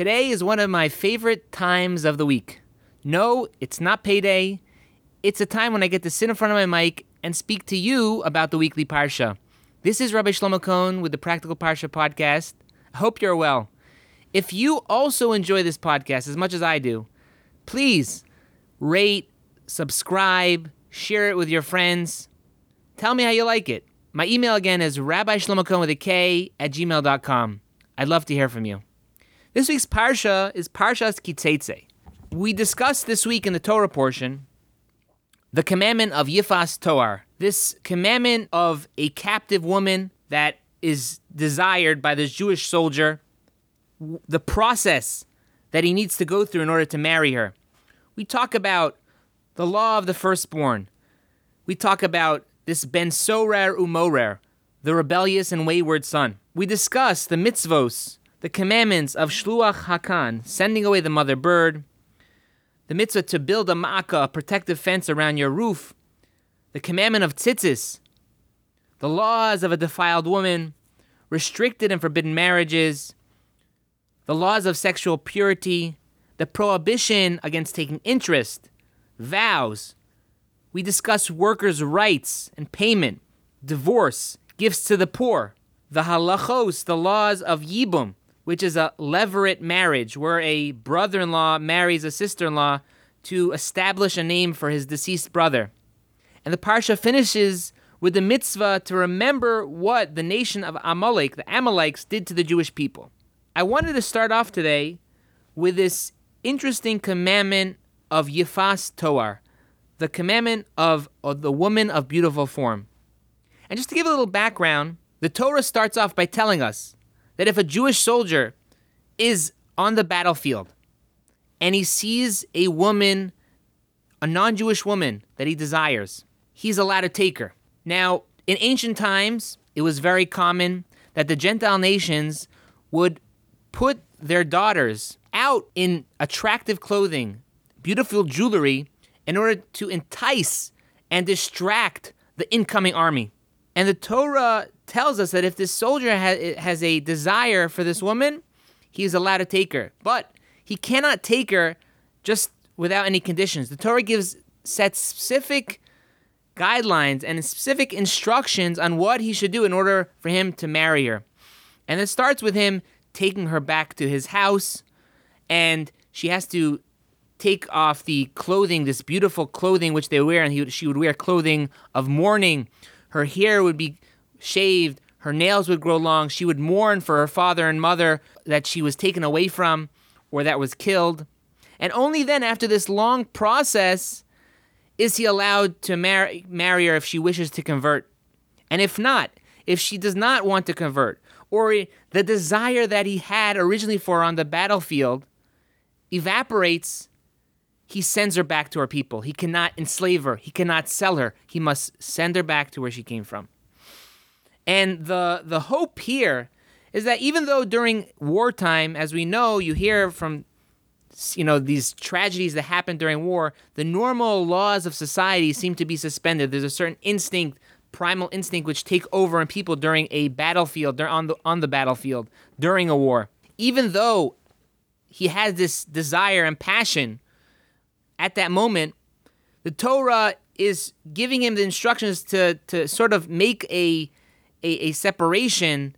Today is one of my favorite times of the week. No, it's not payday. It's a time when I get to sit in front of my mic and speak to you about the weekly Parsha. This is Rabbi Shlomo Kohn with the Practical Parsha podcast. I hope you're well. If you also enjoy this podcast as much as I do, please rate, subscribe, share it with your friends. Tell me how you like it. My email again is Rabbi Shlomo Kohn with a K at gmail.com. I'd love to hear from you. This week's Parsha is Parshas Ki Seitzei. We discussed this week in the Torah portion the commandment of Yifas Toar. This commandment of a captive woman that is desired by this Jewish soldier, the process that he needs to go through in order to marry her. We talk about the law of the firstborn. We talk about this Ben Sorer Umorer, the rebellious and wayward son. We discuss the mitzvos the commandments of Shiluach Hakan, sending away the mother bird, the mitzvah to build a maakeh, a protective fence around your roof, the commandment of tzitzis, the laws of a defiled woman, restricted and forbidden marriages, the laws of sexual purity, the prohibition against taking interest, vows. We discuss workers' rights and payment, divorce, gifts to the poor, the halachos, the laws of yibum, which is a levirate marriage, where a brother in law marries a sister in law to establish a name for his deceased brother. And the Parsha finishes with the mitzvah to remember what the nation of Amalek, the Amalekites, did to the Jewish people. I wanted to start off today with this interesting commandment of Yifas Toar, the commandment of, of the woman of beautiful form. And just to give a little background, the Torah starts off by telling us that if a Jewish soldier is on the battlefield and he sees a woman, a non Jewish woman that he desires, he's allowed to take her. Now, in ancient times, it was very common that the Gentile nations would put their daughters out in attractive clothing, beautiful jewelry, in order to entice and distract the incoming army. And the Torah tells us that if this soldier ha- has a desire for this woman, he is allowed to take her. But he cannot take her just without any conditions. The Torah gives sets specific guidelines and specific instructions on what he should do in order for him to marry her. And it starts with him taking her back to his house, and she has to take off the clothing, this beautiful clothing which they wear, and he, she would wear clothing of mourning. Her hair would be shaved, her nails would grow long. She would mourn for her father and mother that she was taken away from or that was killed. And only then, after this long process, is he allowed to marry, marry her if she wishes to convert. And if not, if she does not want to convert, or the desire that he had originally for her on the battlefield evaporates, he sends her back to her people. He cannot enslave her, he cannot sell her. He must send her back to where she came from. And the the hope here is that even though during wartime, as we know, you hear from you know these tragedies that happen during war, the normal laws of society seem to be suspended. There's a certain instinct, primal instinct, which take over in people during a battlefield, on the on the battlefield during a war. Even though he has this desire and passion at that moment, the Torah is giving him the instructions to to sort of make a a, a separation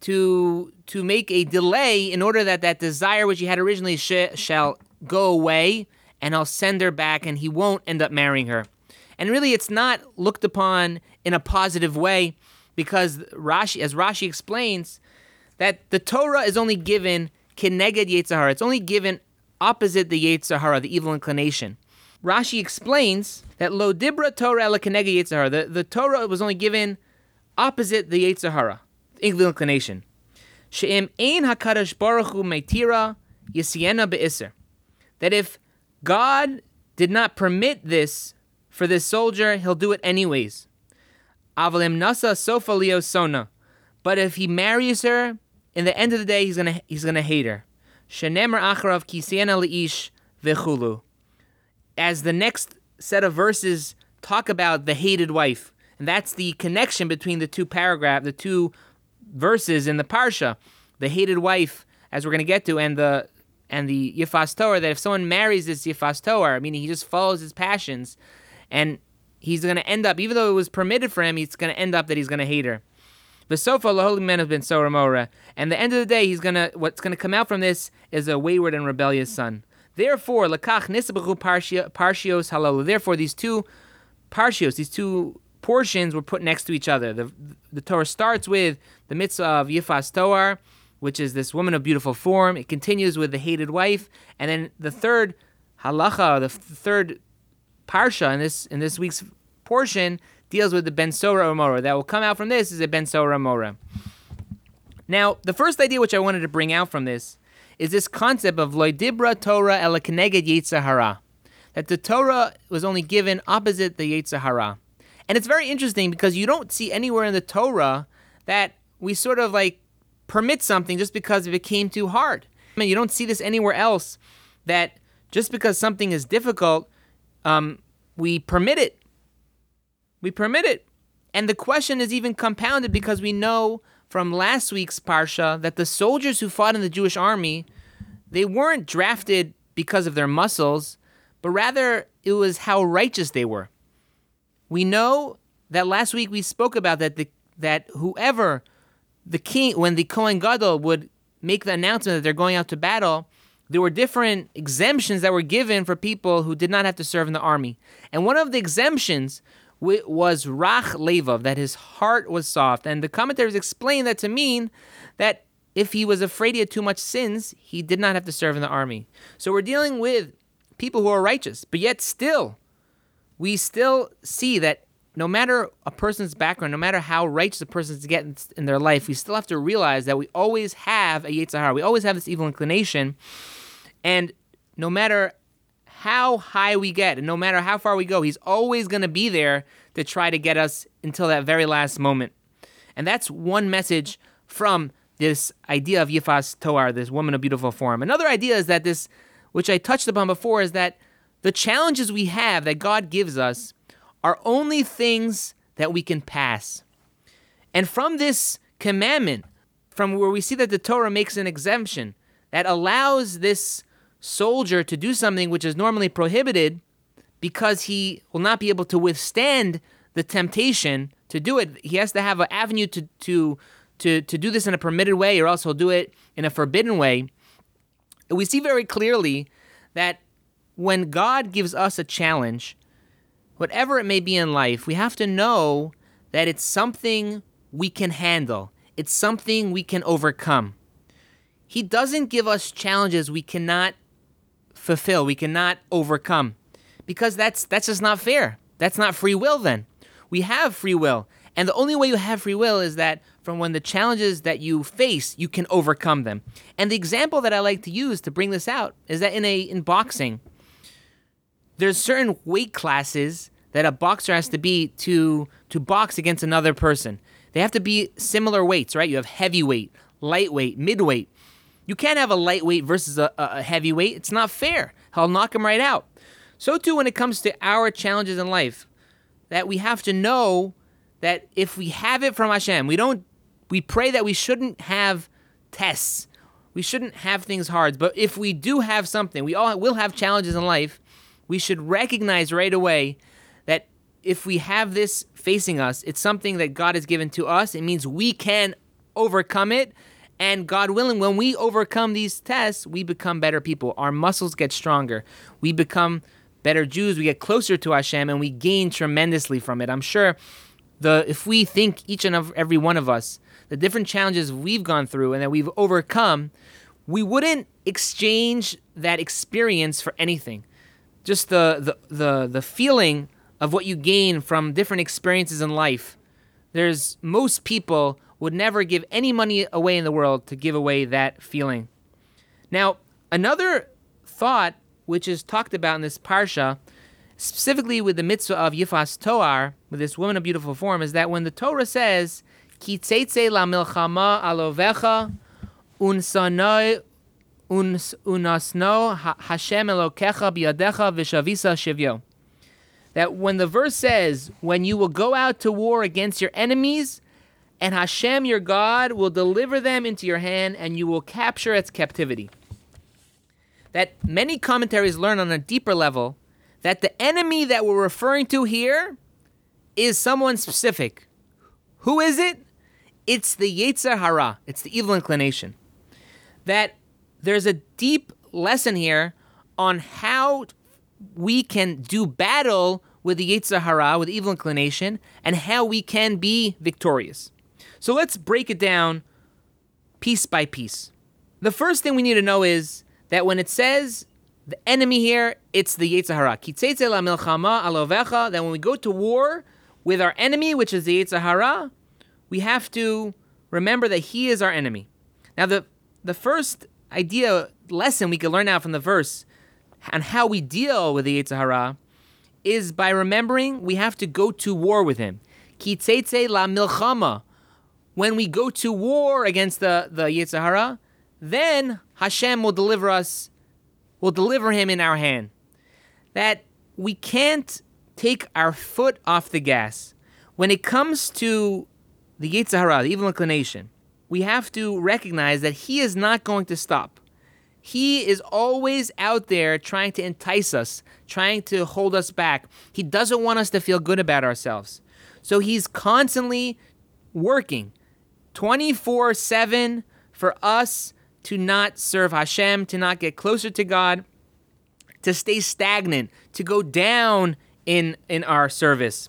to to make a delay in order that that desire which he had originally sh- shall go away and I'll send her back and he won't end up marrying her. And really it's not looked upon in a positive way because Rashi as Rashi explains that the Torah is only given keneged Yetzer Hara. It's only given opposite the Yetzer Hara, the evil inclination. Rashi explains that lo dibra Torah la keneged Yetzer Hara. The, the Torah was only given opposite the Yetzirah, the evil inclination. She'im ein HaKadosh Baruch Hu meitira yisiena be'isr. That if God did not permit this for this soldier, he'll do it anyways. Avalim nasa sofa leo sona. But if he marries her, in the end of the day, he's gonna he's gonna hate her. Shenemer acharav kisiena leish. As the next set of verses talk about the hated wife, and that's the connection between the two paragraph, the two verses in the parsha, the hated wife, as we're going to get to, and the and the Yifas Toar that if someone marries this Yifas Toar, meaning he just follows his passions, and he's going to end up, even though it was permitted for him, he's going to end up that he's going to hate her. The sofa holy men have been Sorer Umorer, and the end of the day, he's gonna what's gonna come out from this is a wayward and rebellious son. Therefore, lakach nisabachu parshios halal. Therefore, these two parshios, these two portions, were put next to each other. The the Torah starts with the mitzvah of Yifas Toar, which is this woman of beautiful form. It continues with the hated wife, and then the third halacha, the third parsha in this in this week's portion deals with the Ben Sorer Umorer. That will come out from this is a Ben Sorer Umorer. Now, the first idea which I wanted to bring out from this is this concept of loidibra Torah el keneged Yetzer Hara, that the Torah was only given opposite the Yetzer Hara. And it's very interesting because you don't see anywhere in the Torah that we sort of like permit something just because it became too hard. I mean, you don't see this anywhere else that just because something is difficult, um, we permit it. We permit it. And the question is even compounded because we know from last week's Parsha that the soldiers who fought in the Jewish army, they weren't drafted because of their muscles, but rather it was how righteous they were. We know that last week we spoke about that the, that whoever the king when the Kohen Gadol would make the announcement that they're going out to battle, there were different exemptions that were given for people who did not have to serve in the army. And one of the exemptions was Rach Levav, that his heart was soft. And the commentaries explain that to mean that if he was afraid he had too much sins, he did not have to serve in the army. So we're dealing with people who are righteous, but yet still, we still see that no matter a person's background, no matter how righteous a person's get in their life, we still have to realize that we always have a Yetzer Hara. We always have this evil inclination. And no matter how high we get and no matter how far we go, he's always going to be there to try to get us until that very last moment. And that's one message from this idea of Yifas Toar, this woman of beautiful form. Another idea is that this, which I touched upon before, is that the challenges we have that God gives us are only things that we can pass. And from this commandment, from where we see that the Torah makes an exemption that allows this soldier to do something which is normally prohibited because he will not be able to withstand the temptation to do it. He has to have an avenue to to to to do this in a permitted way, or else he'll do it in a forbidden way. We see very clearly that when God gives us a challenge, whatever it may be in life, we have to know that it's something we can handle. It's something we can overcome. He doesn't give us challenges we cannot fulfill, we cannot overcome. Because that's that's just not fair. That's not free will then. We have free will. And the only way you have free will is that from when the challenges that you face, you can overcome them. And the example that I like to use to bring this out is that in a in boxing, there's certain weight classes that a boxer has to be to to box against another person. They have to be similar weights, right? You have heavyweight, lightweight, midweight. You can't have a lightweight versus a, a heavyweight. It's not fair. I'll knock him right out. So too when it comes to our challenges in life, that we have to know that if we have it from Hashem, we don't we pray that we shouldn't have tests. We shouldn't have things hard. But if we do have something, we all will have challenges in life. We should recognize right away that if we have this facing us, it's something that God has given to us. It means we can overcome it and God willing, when we overcome these tests, we become better people. Our muscles get stronger. We become better Jews. We get closer to Hashem, and we gain tremendously from it. I'm sure the if we think each and every one of us the different challenges we've gone through and that we've overcome, we wouldn't exchange that experience for anything. Just the the the, the feeling of what you gain from different experiences in life. There's most people would never give any money away in the world to give away that feeling. Now, another thought which is talked about in this parsha, specifically with the mitzvah of Yifas Toar, with this woman of beautiful form, is that when the Torah says, Ki tzeitze la milchama alovecha unsanoi unasno Hashem elokecha biyadecha vishavisa shivyo. That when the verse says, when you will go out to war against your enemies, and Hashem your God will deliver them into your hand, and you will capture its captivity. that many commentaries learn on a deeper level that the enemy that we're referring to here is someone specific. Who is it? It's the Yetzer Hara. It's the evil inclination. That there's a deep lesson here on how we can do battle with the Yetzer Hara, with evil inclination, and how we can be victorious. So let's break it down piece by piece. The first thing we need to know is that when it says the enemy here, it's the Yetzer Hara. Kitzetze la milchama alovecha. That when we go to war with our enemy, which is the Yetzer Hara, we have to remember that he is our enemy. Now, the the first idea lesson we can learn out from the verse on how we deal with the Yetzer Hara is by remembering we have to go to war with him. Kitzetze la milchama. When we go to war against the, the Yetzer Hara, then Hashem will deliver us, will deliver him in our hand. That we can't take our foot off the gas. When it comes to the Yetzer Hara, the evil inclination, we have to recognize that he is not going to stop. He is always out there trying to entice us, trying to hold us back. He doesn't want us to feel good about ourselves. So he's constantly working 24 7 for us to not serve Hashem, to not get closer to God, to stay stagnant, to go down in, in our service.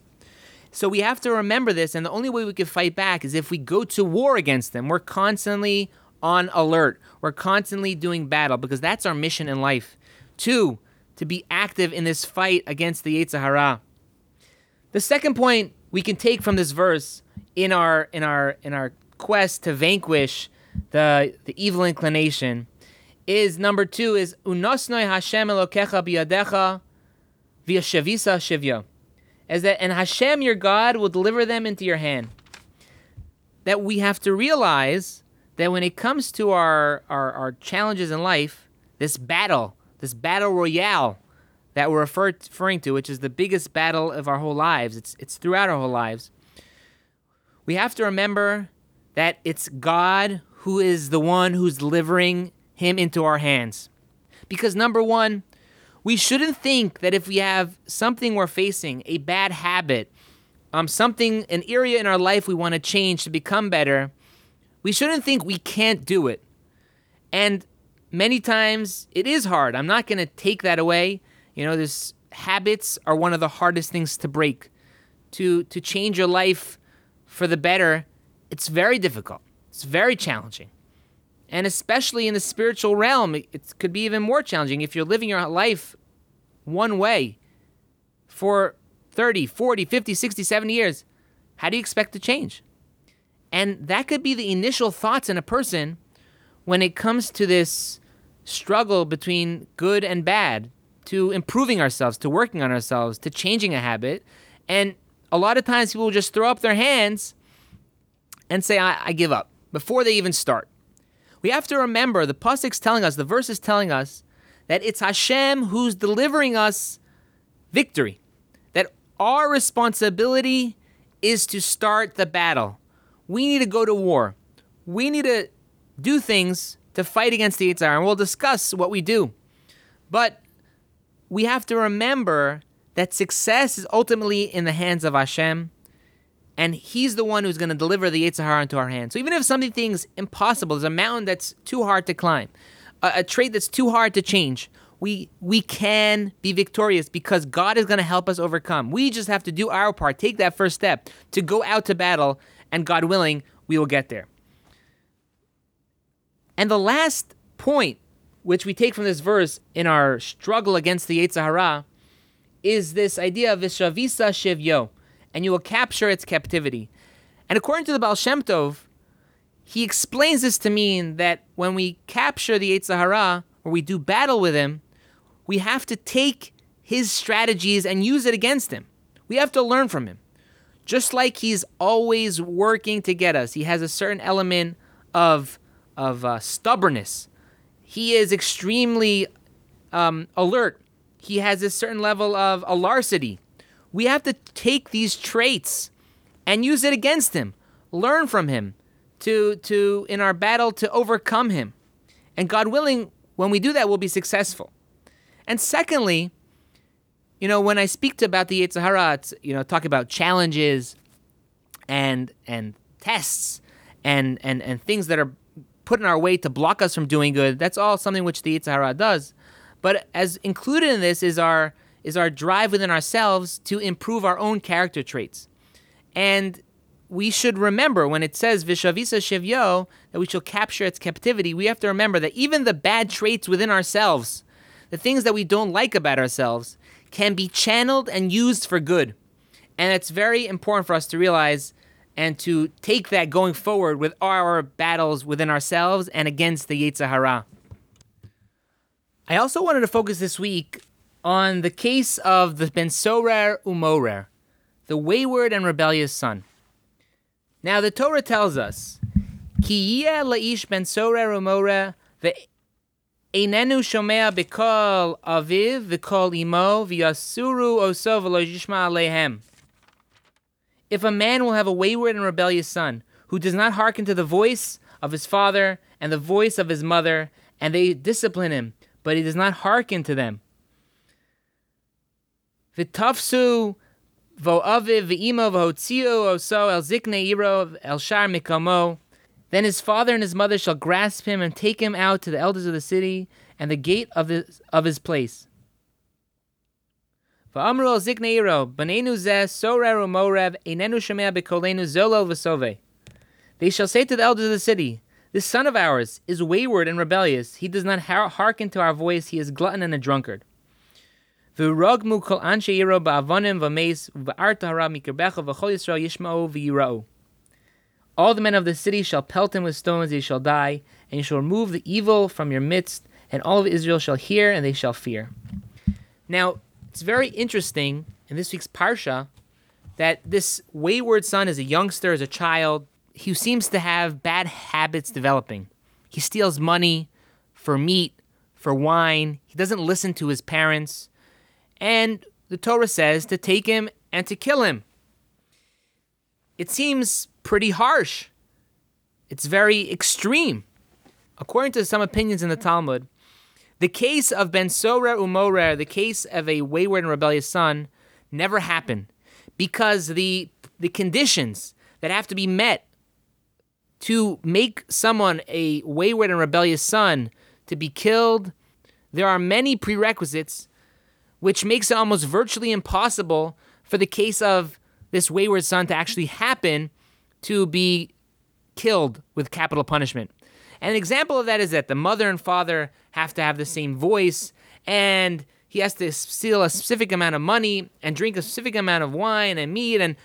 So we have to remember this, and the only way we can fight back is if we go to war against them. We're constantly on alert. We're constantly doing battle because that's our mission in life. Two, to be active in this fight against the Yetzer Hara. The second point we can take from this verse in our in our in our quest to vanquish the the evil inclination is number two is unosnoi Hashem Elokecha biyadecha via shavisa shivya, as that and Hashem your God will deliver them into your hand. That we have to realize that when it comes to our, our, our challenges in life, this battle, this battle royale that we're refer- referring to, which is the biggest battle of our whole lives, it's, it's throughout our whole lives, we have to remember that it's God who is the one who's delivering him into our hands. Because number one, we shouldn't think that if we have something we're facing, a bad habit, um, something, an area in our life we want to change to become better, we shouldn't think we can't do it. And many times it is hard. I'm not going to take that away. You know, this habits are one of the hardest things to break. To to change your life for the better, it's very difficult. It's very challenging. And especially in the spiritual realm, it could be even more challenging if you're living your life one way for 30, 40, 50, 60, 70 years. How do you expect to change? And that could be the initial thoughts in a person when it comes to this struggle between good and bad, to improving ourselves, to working on ourselves, to changing a habit. And a lot of times people will just throw up their hands and say, I, I give up before they even start. We have to remember the Pasuk's telling us, the verse is telling us that it's Hashem who's delivering us victory. That our responsibility is to start the battle we need to go to war. We need to do things to fight against the Yetzer and we'll discuss what we do. But we have to remember that success is ultimately in the hands of Hashem, and He's the one who's going to deliver the Yetzer Hara into our hands. So even if something seems impossible, there's a mountain that's too hard to climb, a, a trait that's too hard to change, we we can be victorious because God is going to help us overcome. We just have to do our part, take that first step to go out to battle and God willing, we will get there. And the last point, which we take from this verse in our struggle against the Yetzer is this idea of Vishavisa Shivyo, and you will capture its captivity. And according to the Baal Shem Tov, he explains this to mean that when we capture the Yetzer Hara, or we do battle with him, we have to take his strategies and use it against him. We have to learn from him just like he's always working to get us. He has a certain element of of uh, stubbornness. He is extremely um, alert. He has a certain level of alarcity. We have to take these traits and use it against him. Learn from him to to in our battle to overcome him. And God willing, when we do that, we'll be successful. And secondly, you know, when I speak to about the Yetzer Hara, you know, talk about challenges and and tests and and and things that are put in our way to block us from doing good. That's all something which the Yetzer Hara does. But as included in this is our is our drive within ourselves to improve our own character traits. And we should remember when it says Vishavisa Shivyo that we shall capture its captivity, we have to remember that even the bad traits within ourselves, the things that we don't like about ourselves, can be channeled and used for good. And it's very important for us to realize and to take that going forward with our battles within ourselves and against the Yetzer Hara. I also wanted to focus this week on the case of the Ben Sorer Umorer, the wayward and rebellious son. Now the Torah tells us, Ki laish ben sorer umorer ve'enenu shomea bekol aviv v'kol imo v'yasuru oso v'lo alehem. If a man will have a wayward and rebellious son, who does not hearken to the voice of his father and the voice of his mother, and they discipline him, but he does not hearken to them. V'tafsu Vo'aviv v'imo v'hotziu oso el zikne iro el shar mikamo. Then his father and his mother shall grasp him and take him out to the elders of the city and the gate of his, of his place. Va'amru el zikne iro, banenu zeh sorer u'morev, enenu shemea bekolenu zolo v'sove. They shall say to the elders of the city, This son of ours is wayward and rebellious. He does not hearken to our voice. He is glutton and a drunkard. All the men of the city shall pelt him with stones, they shall die, and you shall remove the evil from your midst, and all of Israel shall hear, and they shall fear. Now, it's very interesting in this week's Parsha that this wayward son is a youngster, is a child, who seems to have bad habits developing. He steals money for meat, for wine, he doesn't listen to his parents. And the Torah says to take him and to kill him. It seems pretty harsh. It's very extreme. According to some opinions in the Talmud, the case of Ben Sorer Umorer, the case of a wayward and rebellious son, never happened because the the conditions that have to be met to make someone a wayward and rebellious son to be killed, there are many prerequisites which makes it almost virtually impossible for the case of this wayward son to actually happen to be killed with capital punishment. And an example of that is that the mother and father have to have the same voice, and he has to steal a specific amount of money and drink a specific amount of wine and meat, and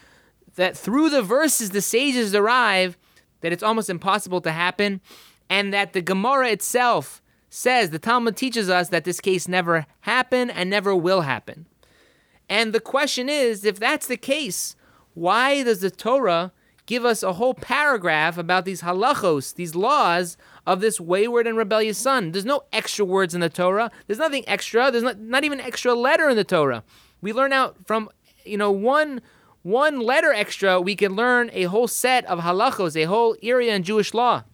that through the verses the sages arrive that it's almost impossible to happen, and that the Gemara itself says, the Talmud teaches us that this case never happened and never will happen. And the question is, if that's the case, why does the Torah give us a whole paragraph about these halachos, these laws of this wayward and rebellious son? There's no extra words in the Torah. There's nothing extra. There's not, not even extra letter in the Torah. We learn out from, you know, one one letter extra, we can learn a whole set of halachos, a whole area in Jewish law.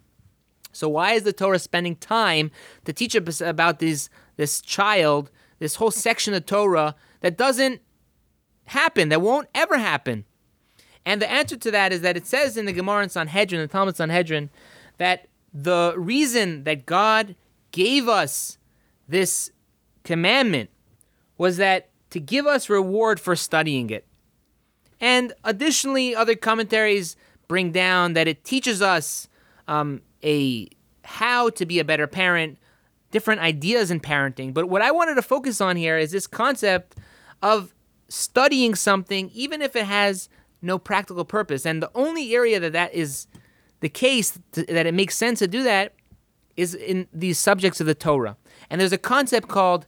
So why is the Torah spending time to teach us about this this child, this whole section of Torah that doesn't happen, that won't ever happen? And the answer to that is that it says in the Gemara in Sanhedrin, the Talmud Sanhedrin, that the reason that God gave us this commandment was that to give us reward for studying it. And additionally, other commentaries bring down that it teaches us um, a how to be a better parent, different ideas in parenting. But what I wanted to focus on here is this concept of studying something, even if it has no practical purpose. And the only area that that is the case, that it makes sense to do that, is in these subjects of the Torah. And there's a concept called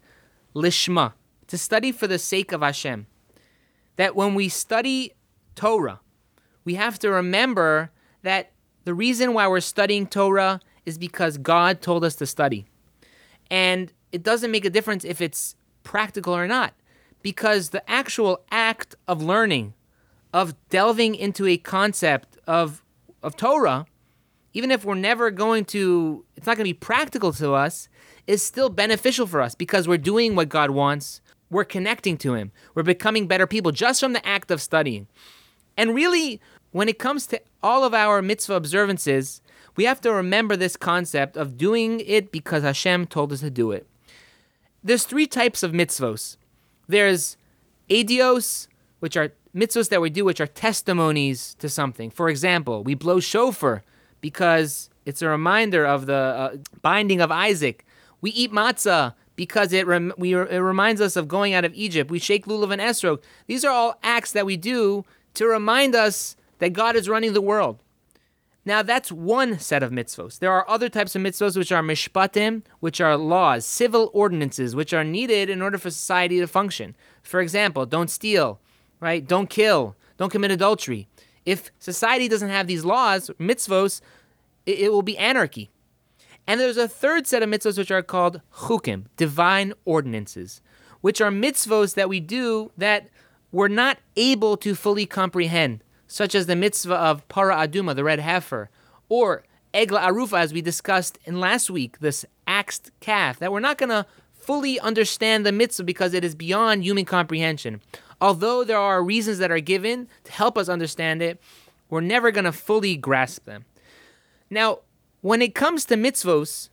lishma, to study for the sake of Hashem. That when we study Torah, we have to remember that the reason why we're studying Torah is because God told us to study. And it doesn't make a difference if it's practical or not, because the actual act of learning, of delving into a concept of, of Torah, even if we're never going to, it's not going to be practical to us, is still beneficial for us because we're doing what God wants. We're connecting to Him. We're becoming better people just from the act of studying. And really, when it comes to all of our mitzvah observances, we have to remember this concept of doing it because Hashem told us to do it. There's three types of mitzvos. There's eidos, which are mitzvos that we do, which are testimonies to something. For example, we blow shofar because it's a reminder of the uh, binding of Isaac. We eat matzah because it, rem- we, it reminds us of going out of Egypt. We shake lulav and esrog. These are all acts that we do to remind us that God is running the world. Now that's one set of mitzvos. There are other types of mitzvos which are mishpatim, which are laws, civil ordinances, which are needed in order for society to function. For example, don't steal, right? Don't kill, don't commit adultery. If society doesn't have these laws, mitzvos, it, it will be anarchy. And there's a third set of mitzvos which are called chukim, divine ordinances, which are mitzvos that we do that we're not able to fully comprehend such as the mitzvah of para aduma, the red heifer, or egla arufa, as we discussed in last week, this axed calf, that we're not going to fully understand the mitzvah because it is beyond human comprehension. Although there are reasons that are given to help us understand it, we're never going to fully grasp them. Now, when it comes to mitzvos,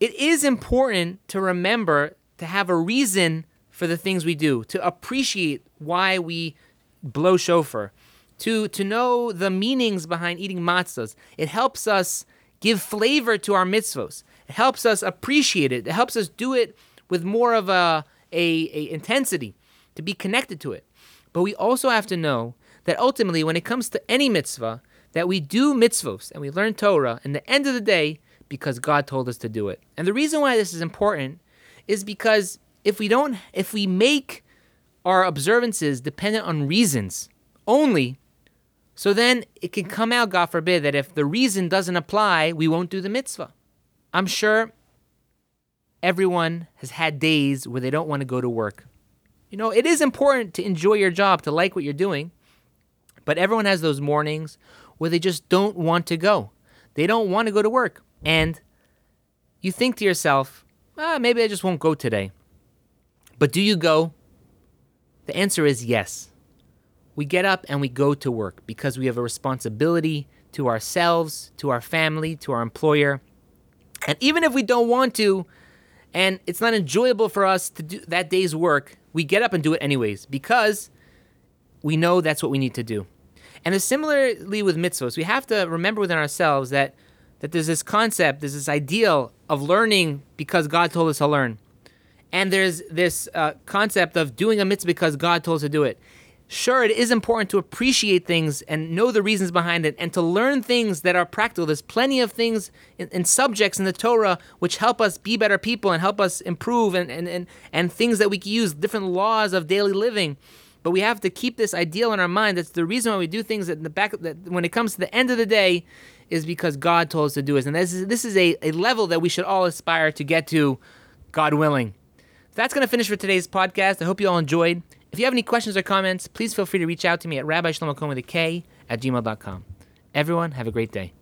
it is important to remember to have a reason for the things we do, to appreciate why we blow shofar, to, to know the meanings behind eating matzahs. It helps us give flavor to our mitzvos. It helps us appreciate it. It helps us do it with more of a, a, a intensity to be connected to it. But we also have to know that ultimately, when it comes to any mitzvah, that we do mitzvos and we learn Torah, in the end of the day, because God told us to do it. And the reason why this is important is because if we don't, if we make our observances dependent on reasons only, so then it can come out, God forbid, that if the reason doesn't apply, we won't do the mitzvah. I'm sure everyone has had days where they don't want to go to work. You know, it is important to enjoy your job, to like what you're doing, but everyone has those mornings where they just don't want to go. They don't want to go to work. And you think to yourself, ah, maybe I just won't go today. But do you go? The answer is yes we get up and we go to work because we have a responsibility to ourselves, to our family, to our employer. And even if we don't want to, and it's not enjoyable for us to do that day's work, we get up and do it anyways because we know that's what we need to do. And similarly with mitzvahs, we have to remember within ourselves that that there's this concept, there's this ideal of learning because God told us to learn, and there's this uh, concept of doing a mitzvah because God told us to do it sure, it is important to appreciate things and know the reasons behind it and to learn things that are practical. There's plenty of things and subjects in the Torah which help us be better people and help us improve and, and, and, and things that we can use, different laws of daily living. But we have to keep this ideal in our mind. That's the reason why we do things that the back that when it comes to the end of the day is because God told us to do it. And this is, this is a, a level that we should all aspire to get to, God willing. That's going to finish for today's podcast. I hope you all enjoyed. If you have any questions or comments, please feel free to reach out to me at Rabbi Shlomo Kohn with a K at gmail.com. Everyone, have a great day.